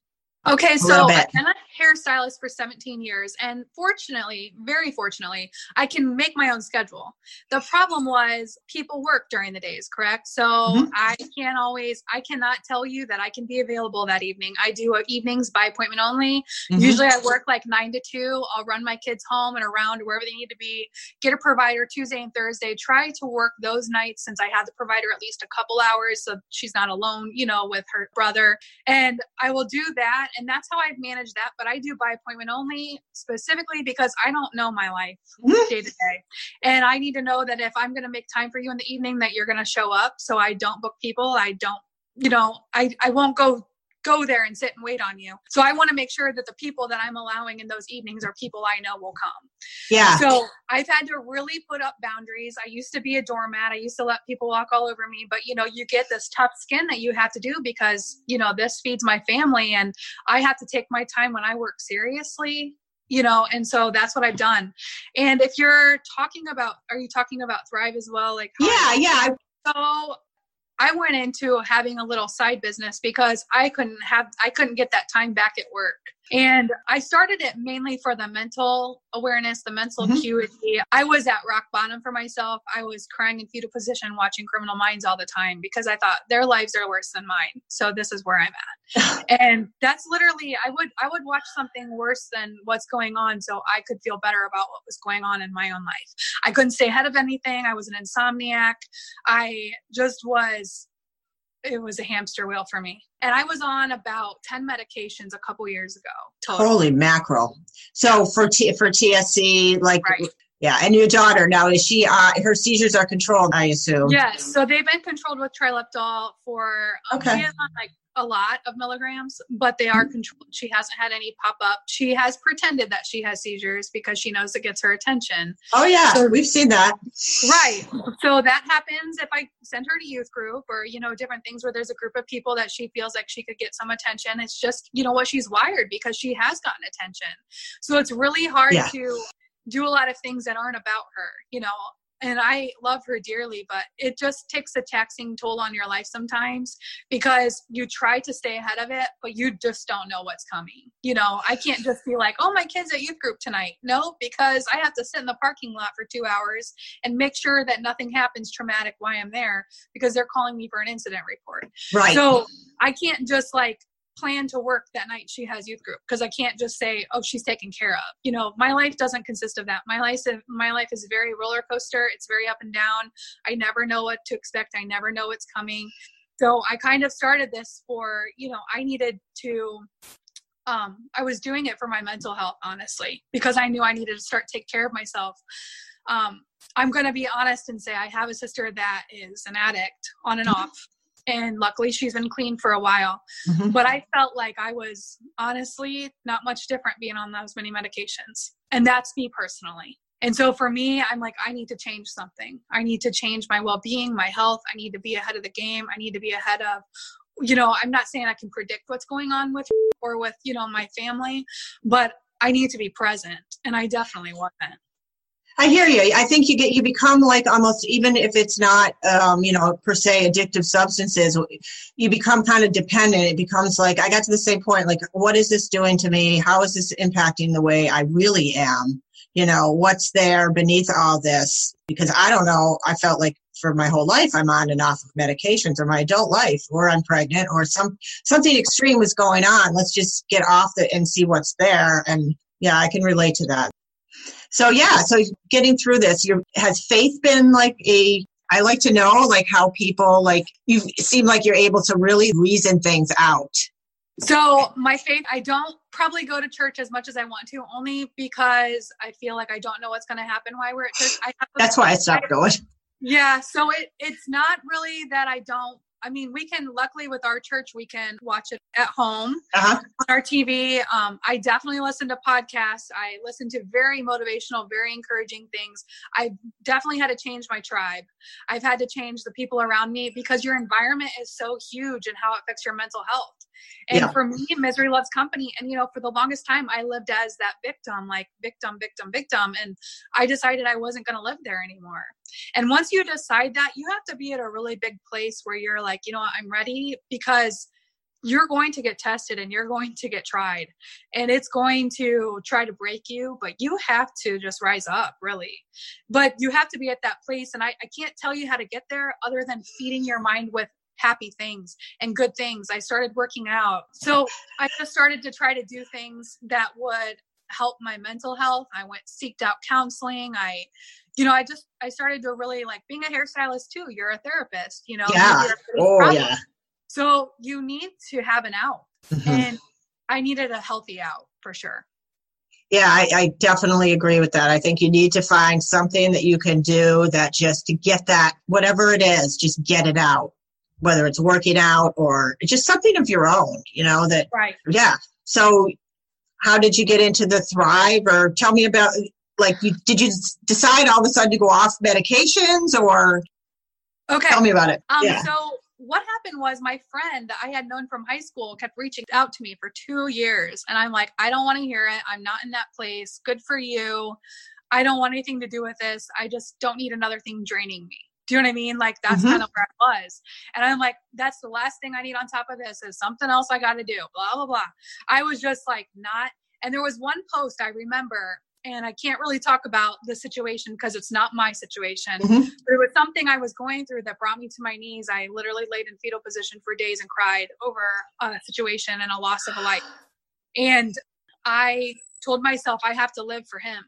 Okay, so been a hairstylist for 17 years, and fortunately, very fortunately, I can make my own schedule. The problem was people work during the days, correct? So Mhm. I can't always, I cannot tell you that I can be available that evening. I do uh, evenings by appointment only. Mhm. Usually I work like nine to two. I'll run my kids home and around wherever they need to be, get a provider Tuesday and Thursday, try to work those nights since I have the provider at least a couple hours so she's not alone, you know, with her brother. And I will do that. And that's how I've managed that. But I do by appointment only specifically because I don't know my life day to day. And I need to know that if I'm going to make time for you in the evening, that you're going to show up. So I don't book people. I don't, you know, I, I won't go go there and sit and wait on you. So I want to make sure that the people that I'm allowing in those evenings are people I know will come. Yeah. So I've had to really put up boundaries. I used to be a doormat. I used to let people walk all over me, but you know, you get this tough skin that you have to do because, you know, this feeds my family and I have to take my time when I work seriously you know and so that's what i've done and if you're talking about are you talking about thrive as well like yeah yeah so I went into having a little side business because I couldn't have I couldn't get that time back at work. And I started it mainly for the mental awareness, the mental mm-hmm. acuity. I was at rock bottom for myself. I was crying in fetal position watching Criminal Minds all the time because I thought their lives are worse than mine. So this is where I'm at. and that's literally I would I would watch something worse than what's going on so I could feel better about what was going on in my own life. I couldn't stay ahead of anything. I was an insomniac. I just was it was a hamster wheel for me. And I was on about 10 medications a couple years ago. Total. Holy mackerel. So for T- for TSC, like, right. yeah. And your daughter now, is she, uh, her seizures are controlled, I assume? Yes. So they've been controlled with Trileptal for, um, okay. on like a lot of milligrams, but they are mm-hmm. controlled. She hasn't had any pop up. She has pretended that she has seizures because she knows it gets her attention. Oh yeah, so, we've seen that. Right. So that happens if I send her to youth group or you know different things where there's a group of people that she feels like she could get some attention. It's just you know what she's wired because she has gotten attention. So it's really hard yeah. to do a lot of things that aren't about her. You know, and I love her dearly, but it just takes a taxing toll on your life sometimes because you try to stay ahead of it, but you just don't know what's coming. You know, I can't just be like, oh, my kid's at youth group tonight. No, because I have to sit in the parking lot for two hours and make sure that nothing happens traumatic while I'm there because they're calling me for an incident report. Right. So I can't just like plan to work that night she has youth group because I can't just say, oh, she's taken care of. You know, my life doesn't consist of that. My life, my life is very roller coaster. It's very up and down. I never know what to expect. I never know what's coming. So I kind of started this for, you know, I needed to um, I was doing it for my mental health, honestly, because I knew I needed to start take care of myself. Um, I'm going to be honest and say I have a sister that is an addict on and off and luckily she's been clean for a while. Mm-hmm. but i felt like i was honestly not much different being on those many medications. And that's me personally. And so for me i'm like i need to change something. I need to change my well-being my health. I need to be ahead of the game. I need to be ahead of you know i'm not saying i can predict what's going on with or with you know my family but i need to be present. And i definitely wasn't I hear you. I think you get you become like almost even if it's not um, you know per se addictive substances, you become kind of dependent. It becomes like I got to the same point. Like, what is this doing to me? How is this impacting the way I really am? You know, what's there beneath all this? Because I don't know. I felt like for my whole life I'm on and off of medications, or my adult life, or I'm pregnant, or some something extreme was going on. Let's just get off it and see what's there. And yeah, I can relate to that so yeah, so getting through this, your has faith been like a I like to know like how people like you seem like you're able to really reason things out. So my faith, I don't probably go to church as much as I want to, only because I feel like I don't know what's going to happen while we're at church. That's why I stopped going. Yeah, so it it's not really that I don't I mean, we can, luckily with our church, we can watch it at home uh-huh. on our TV. Um, I definitely listen to podcasts. I listen to very motivational, very encouraging things. I definitely had to change my tribe. I've had to change the people around me because your environment is so huge and how it affects your mental health. And yeah. for me, misery loves company. And, you know, for the longest time, I lived as that victim, like victim, victim, victim. And I decided I wasn't going to live there anymore. And once you decide that, you have to be at a really big place where you're like, you know what, I'm ready because you're going to get tested and you're going to get tried and it's going to try to break you but you have to just rise up really but you have to be at that place and I, I can't tell you how to get there other than feeding your mind with happy things and good things. I started working out. So I just started to try to do things that would help my mental health. I went seeked out counseling. I you know, I just I started to really like being a hairstylist too. You're a therapist, you know. Yeah. Oh yeah. So you need to have an out. Mm-hmm. And I needed a healthy out for sure. Yeah, I, I, definitely agree with that. I think you need to find something that you can do that just to get that, whatever it is, just get it out whether it's working out or just something of your own, you know, that, right. yeah. So how did you get into the Thrive or tell me about, like, you, did you decide all of a sudden to go off medications or Okay. tell me about it? Um, yeah. So what happened was my friend that I had known from high school kept reaching out to me for two years. And I'm like, I don't want to hear it. I'm not in that place. Good for you. I don't want anything to do with this. I just don't need another thing draining me. Do you know what I mean? Like that's Mhm. kind of where I was. And I'm like, that's the last thing I need on top of this is something else I got to do. Blah, blah, blah. I was just like, not. And there was one post I remember, and I can't really talk about the situation because it's not my situation. Mhm. But it was something I was going through that brought me to my knees. I literally laid in fetal position for days and cried over a situation and a loss of a life. And I told myself I have to live for him.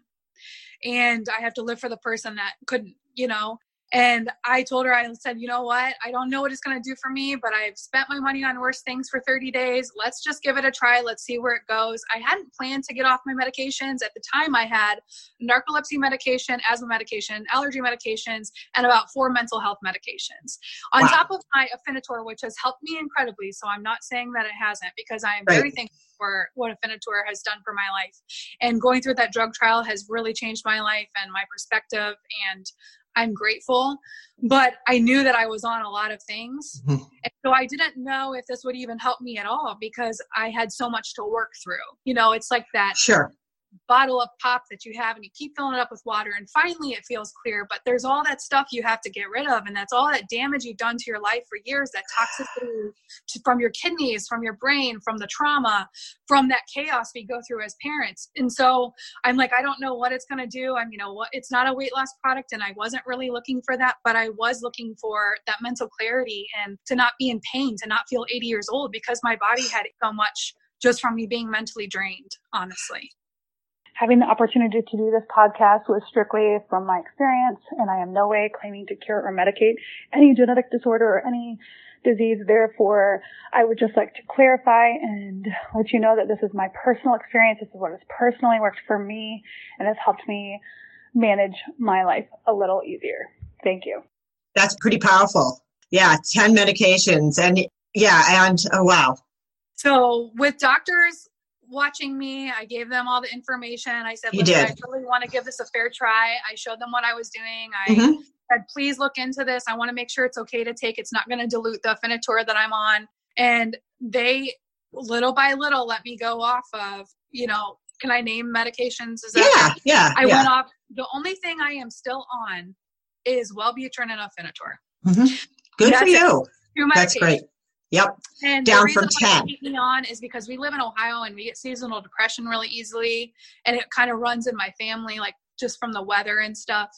And I have to live for the person that couldn't, you know. And I told her, I said, you know what? I don't know what it's going to do for me, but I've spent my money on worse things for 30 days. Let's just give it a try. Let's see where it goes. I hadn't planned to get off my medications. At the time, I had narcolepsy medication, asthma medication, allergy medications, and about four mental health medications. On Wow. top of my Afinitor, which has helped me incredibly. So I'm not saying that it hasn't because I am Right. very thankful for what Afinitor has done for my life. And going through that drug trial has really changed my life and my perspective. And I'm grateful. But I knew that I was on a lot of things. Mhm. And so I didn't know if this would even help me at all because I had so much to work through. You know, it's like that Sure. Bottle of pop that you have and you keep filling it up with water and finally it feels clear but there's all that stuff you have to get rid of and that's all that damage you've done to your life for years that toxicity to, from your kidneys from your brain from the trauma from that chaos we go through as parents. And so i'm like i don't know what it's going to do. I'm you know what it's not a weight loss product and i wasn't really looking for that but i was looking for that mental clarity and to not be in pain to not feel 80 years old because my body had so much just from me being mentally drained honestly Having the opportunity to do this podcast was strictly from my experience, and I am no way claiming to cure or medicate any genetic disorder or any disease. Therefore, I would just like to clarify and let you know that this is my personal experience. This is what has personally worked for me and has helped me manage my life a little easier. Thank you. That's pretty powerful. Yeah. 10 medications. And yeah. And oh, wow. So with doctors watching me, I gave them all the information. I said, You listen, I really want to give this a fair try. I showed them what I was doing. I Mhm. said, please look into this. I want to make sure it's okay to take. It's not going to dilute the Afinitor that I'm on. And they little by little let me go off of, you know, can I name medications? Is that Yeah. Yeah. I yeah. went off. The only thing I am still on is Wellbutrin and Afinitor. Mhm. Good That's for you. That's great. Yep. And Down from they 10. keep me on is because we live in Ohio and we get seasonal depression really easily, and it kind of runs in my family, like just from the weather and stuff.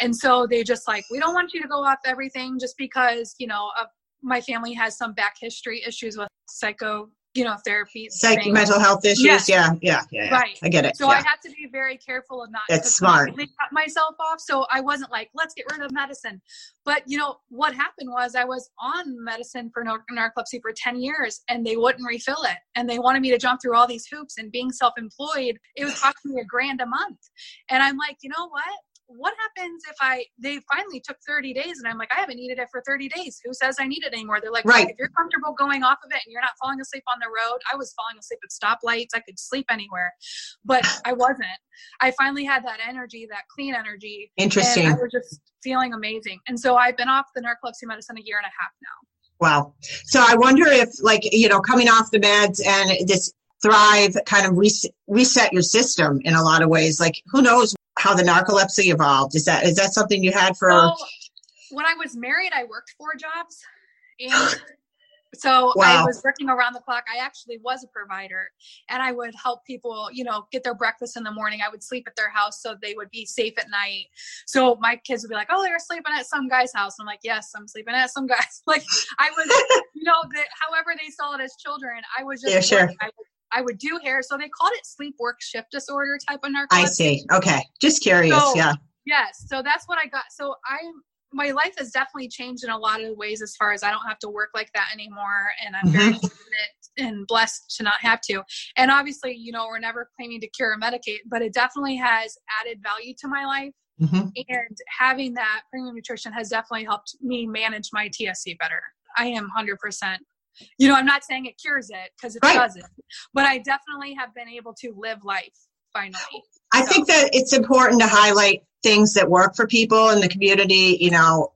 And so they just like, we don't want you to go off everything just because you know my family has some back history issues with psycho, you know, therapy. Psych, mental health issues. Yes. Yeah. Yeah. Yeah. yeah. Right. I get it. So yeah. I had to be very careful of not That's to smart. cut myself off. So I wasn't like, let's get rid of medicine. But you know what happened was I was on medicine for narcolepsy for ten years, and they wouldn't refill it, and they wanted me to jump through all these hoops. And being self-employed, it was costing me a grand a month. And I'm like, you know what? What happens if I? They finally took 30 days, and I'm like, I haven't needed it for 30 days. Who says I need it anymore? They're like, Right. if you're comfortable going off of it and you're not falling asleep on the road, I was falling asleep at stoplights. I could sleep anywhere, but I wasn't. I finally had that energy, that clean energy, Interesting. and I was just feeling amazing. And so I've been off the narcolepsy medicine a year and a half now. Wow. So I wonder if, like, you know, coming off the meds and this Thrive kind of reset, reset your system in a lot of ways. Like, who knows how the narcolepsy evolved? Is that is that something you had for? So when I was married, I worked four jobs, and so Wow. I was working around the clock. I actually was a provider, and I would help people, you know, get their breakfast in the morning. I would sleep at their house so they would be safe at night. So my kids would be like, "Oh, they're sleeping at some guy's house." I'm like, "Yes, I'm sleeping at some guy's." Like I was, you know, that however they saw it as children, I was just Yeah, sure. I would, I would do hair. So they called it sleep work shift disorder type of narcolepsy. I see. Okay. Just curious. So- yeah. Yes. So that's what I got. So I my life has definitely changed in a lot of ways as far as I don't have to work like that anymore and I'm very Mhm. fortunate and blessed to not have to. And obviously, you know, we're never claiming to cure or medicate, but it definitely has added value to my life Mm-hmm. And having that premium nutrition has definitely helped me manage my TSC better. I am 100%. You know, I'm not saying it cures it because it right. doesn't, but I definitely have been able to live life finally. I so. think that it's important to highlight things that work for people in the community. You know,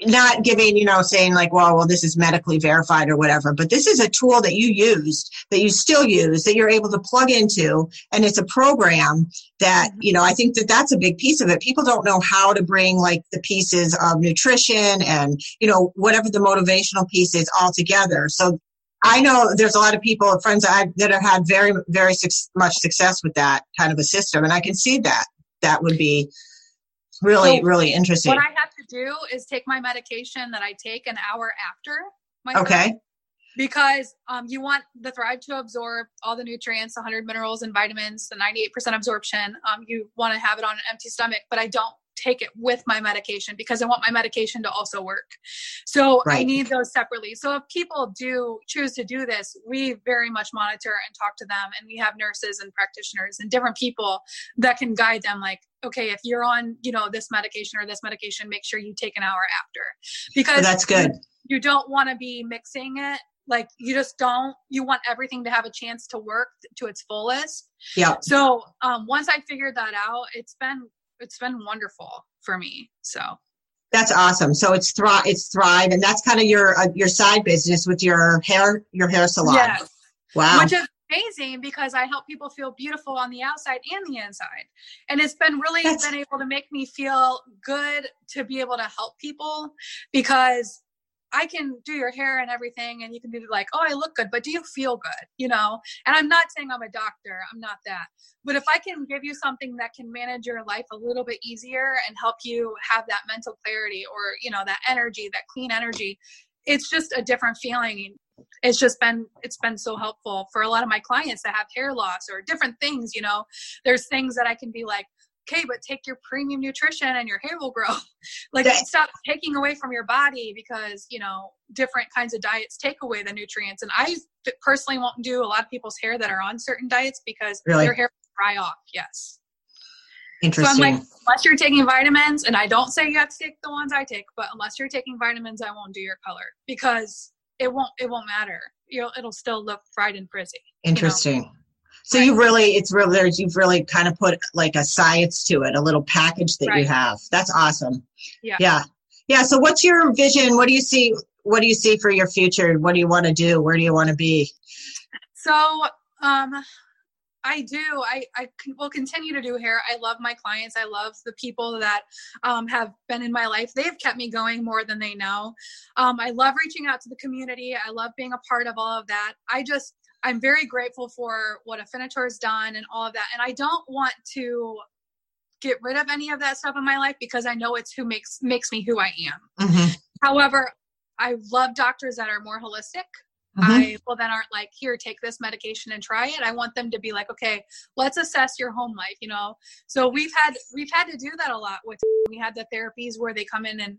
not giving, you know, saying like, well, well, this is medically verified or whatever, but this is a tool that you used, that you still use, that you're able to plug into, and it's a program that, mm-hmm. you know, I think that that's a big piece of it. People don't know how to bring like the pieces of nutrition and, you know, whatever the motivational piece is all together. So I know there's a lot of people, friends that, I, that have had very, very su- much success with that kind of a system, and I can see that that would be really, so really interesting. What I have do is take my medication that I take an hour after my okay. Because um, you want the Thrive to absorb all the nutrients, 100 minerals and vitamins, the 98% absorption. Um, you want to have it on an empty stomach, but I don't take it with my medication because I want my medication to also work. So right. I need those separately. So if people do choose to do this, we very much monitor and talk to them. And we have nurses and practitioners and different people that can guide them like, okay, if you're on, you know, this medication or this medication, make sure you take an hour after. Because oh, that's good. You, you don't want to be mixing it like you just don't you want everything to have a chance to work to its fullest yeah so um once i figured that out it's been it's been wonderful for me. So that's awesome. So it's thrive, it's thrive, and that's kind of your uh, your side business with your hair your hair salon. Yes. Wow. Which is amazing because I help people feel beautiful on the outside and the inside, and it's been really that's... been able to make me feel good to be able to help people because I can do your hair and everything, and you can be like, oh, I look good, but do you feel good? You know? And I'm not saying I'm a doctor, I'm not that. But if I can give you something that can manage your life a little bit easier and help you have that mental clarity or, you know, that energy, that clean energy, it's just a different feeling it's just been it's been so helpful for a lot of my clients that have hair loss or different things you know there's things that i can be like okay, but take your premium nutrition and your hair will grow. like stop taking away from your body because, you know, different kinds of diets take away the nutrients. And I personally won't do a lot of people's hair that are on certain diets because really? their hair will dry off. Yes. Interesting. So I'm like, unless you're taking vitamins, and I don't say you have to take the ones I take, but unless you're taking vitamins, I won't do your color because it won't it won't matter. You'll it'll still look fried and frizzy. Interesting. You know? So right. you really, it's really, there's, you've really kind of put like a science to it, a little package that right. you have. That's awesome. Yeah. Yeah. Yeah. So what's your vision? What do you see? What do you see for your future? What do you want to do? Where do you want to be? So, um, I do. I, I will continue to do hair. I love my clients. I love the people that um, have been in my life. They've kept me going more than they know. Um, I love reaching out to the community. I love being a part of all of that. I just I'm very grateful for what Afinitor has done and all of that. And I don't want to get rid of any of that stuff in my life because I know it's who makes makes me who I am. Mm-hmm. However, I love doctors that are more holistic. Mm-hmm. I well then aren't like here take this medication and try it. I want them to be like okay, let's assess your home life, you know. So we've had we've had to do that a lot with we had the therapies where they come in and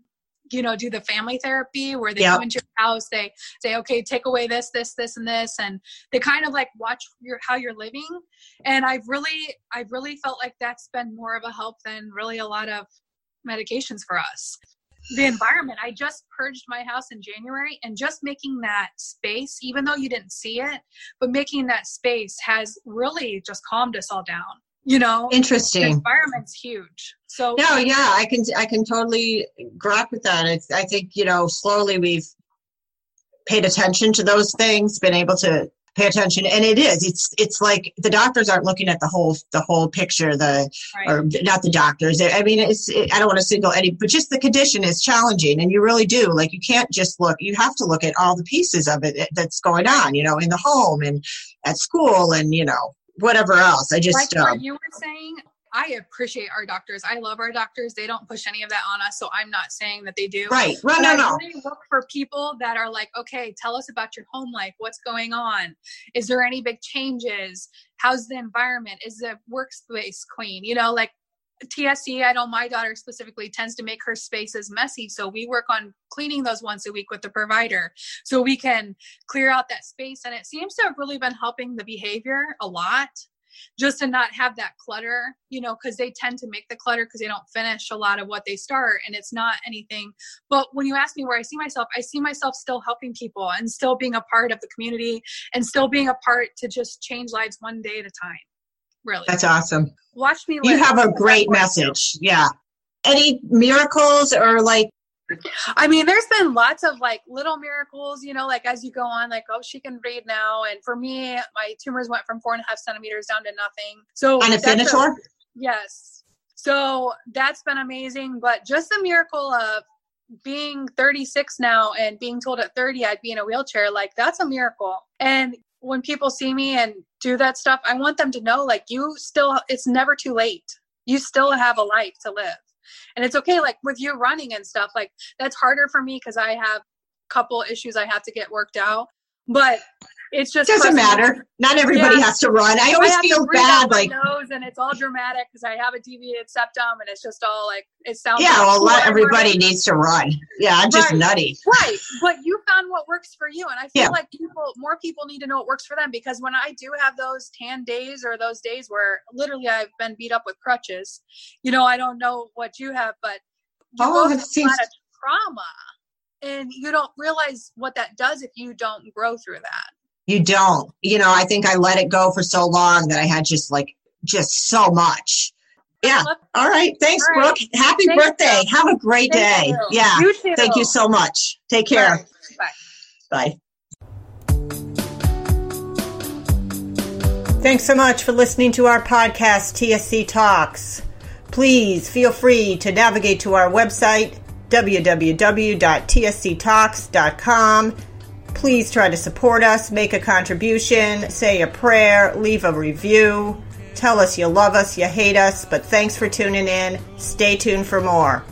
you know do the family therapy where they yep. go into your house they say okay take away this this this and this and they kind of like watch your how you're living. And i've really i've really felt like that's been more of a help than really a lot of medications for us. The environment i just purged my house in january and just making that space even though you didn't see it but making that space has really just calmed us all down you know interesting. the environment's huge. So no yeah i can i can totally grok with that. It's, i think you know slowly we've paid attention to those things been able to pay attention and it is. It's it's like the doctors aren't looking at the whole the whole picture the right. or not the doctors. I mean it's it, i don't want to single any but just the condition is challenging and you really do. Like you can't just look you have to look at all the pieces of it eh, that's going on you know in the home and at school and you know whatever else. I just like um, what you were saying. I appreciate our doctors. I love our doctors. They don't push any of that on us, so I'm not saying that they do. Right. Right. No. no. Really look for people that are like, okay, tell us about your home life. What's going on? Is there any big changes? How's the environment? Is the workspace clean? You know, like TSC, I know my daughter specifically tends to make her spaces messy. So we work on cleaning those once a week with the provider so we can clear out that space. And it seems to have really been helping the behavior a lot. just to not have that clutter, you know, because they tend to make the clutter because they don't finish a lot of what they start and it's not anything. But when you ask me where I see myself, I see myself still helping people and still being a part of the community and still being a part to just change lives one day at a time. Really. That's awesome. Watch me. You have a great message. Yeah. Any miracles or like I mean, there's been lots of like little miracles, you know, like as you go on, like, oh, she can read now. And for me, my tumors went from four and a half centimeters down to nothing. So, on Afinitor? yes. So that's been amazing. But just the miracle of being 36 now and being told at 30 I'd be in a wheelchair, like, that's a miracle. And when people see me and do that stuff, I want them to know, like, you still, it's never too late. You still have a life to live and it's okay like with you running and stuff like that's harder for me because i have a couple issues i have to get worked out but it's just doesn't matter. Not everybody yeah. has to run. I always I feel bad, like nose, and it's all dramatic because I have a deviated septum, and it's just all like it sounds. Yeah, like well, let everybody needs to run. Yeah, I'm just right. nutty. Right, but you found what works for you, and I feel yeah. like people, more people need to know what works for them because when I do have those TAND days or those days where literally I've been beat up with crutches, you know, I don't know what you have, but you oh, go through a trauma and you don't realize what that does if you don't grow through that you don't. You know, I think I let it go for so long that I had just like just so much. Yeah. All right. Thanks, All right. Brooke. Happy Thank birthday. Have a great Thank day. You. Yeah. You. Thank you so much. Take care. Bye. Bye. Thanks so much for listening to our podcast, TSC Talks. Please feel free to navigate to our website, www.tsctalks.com Please try to support us, make a contribution, say a prayer, leave a review. Tell us you love us, you hate us, but thanks for tuning in. Stay tuned for more.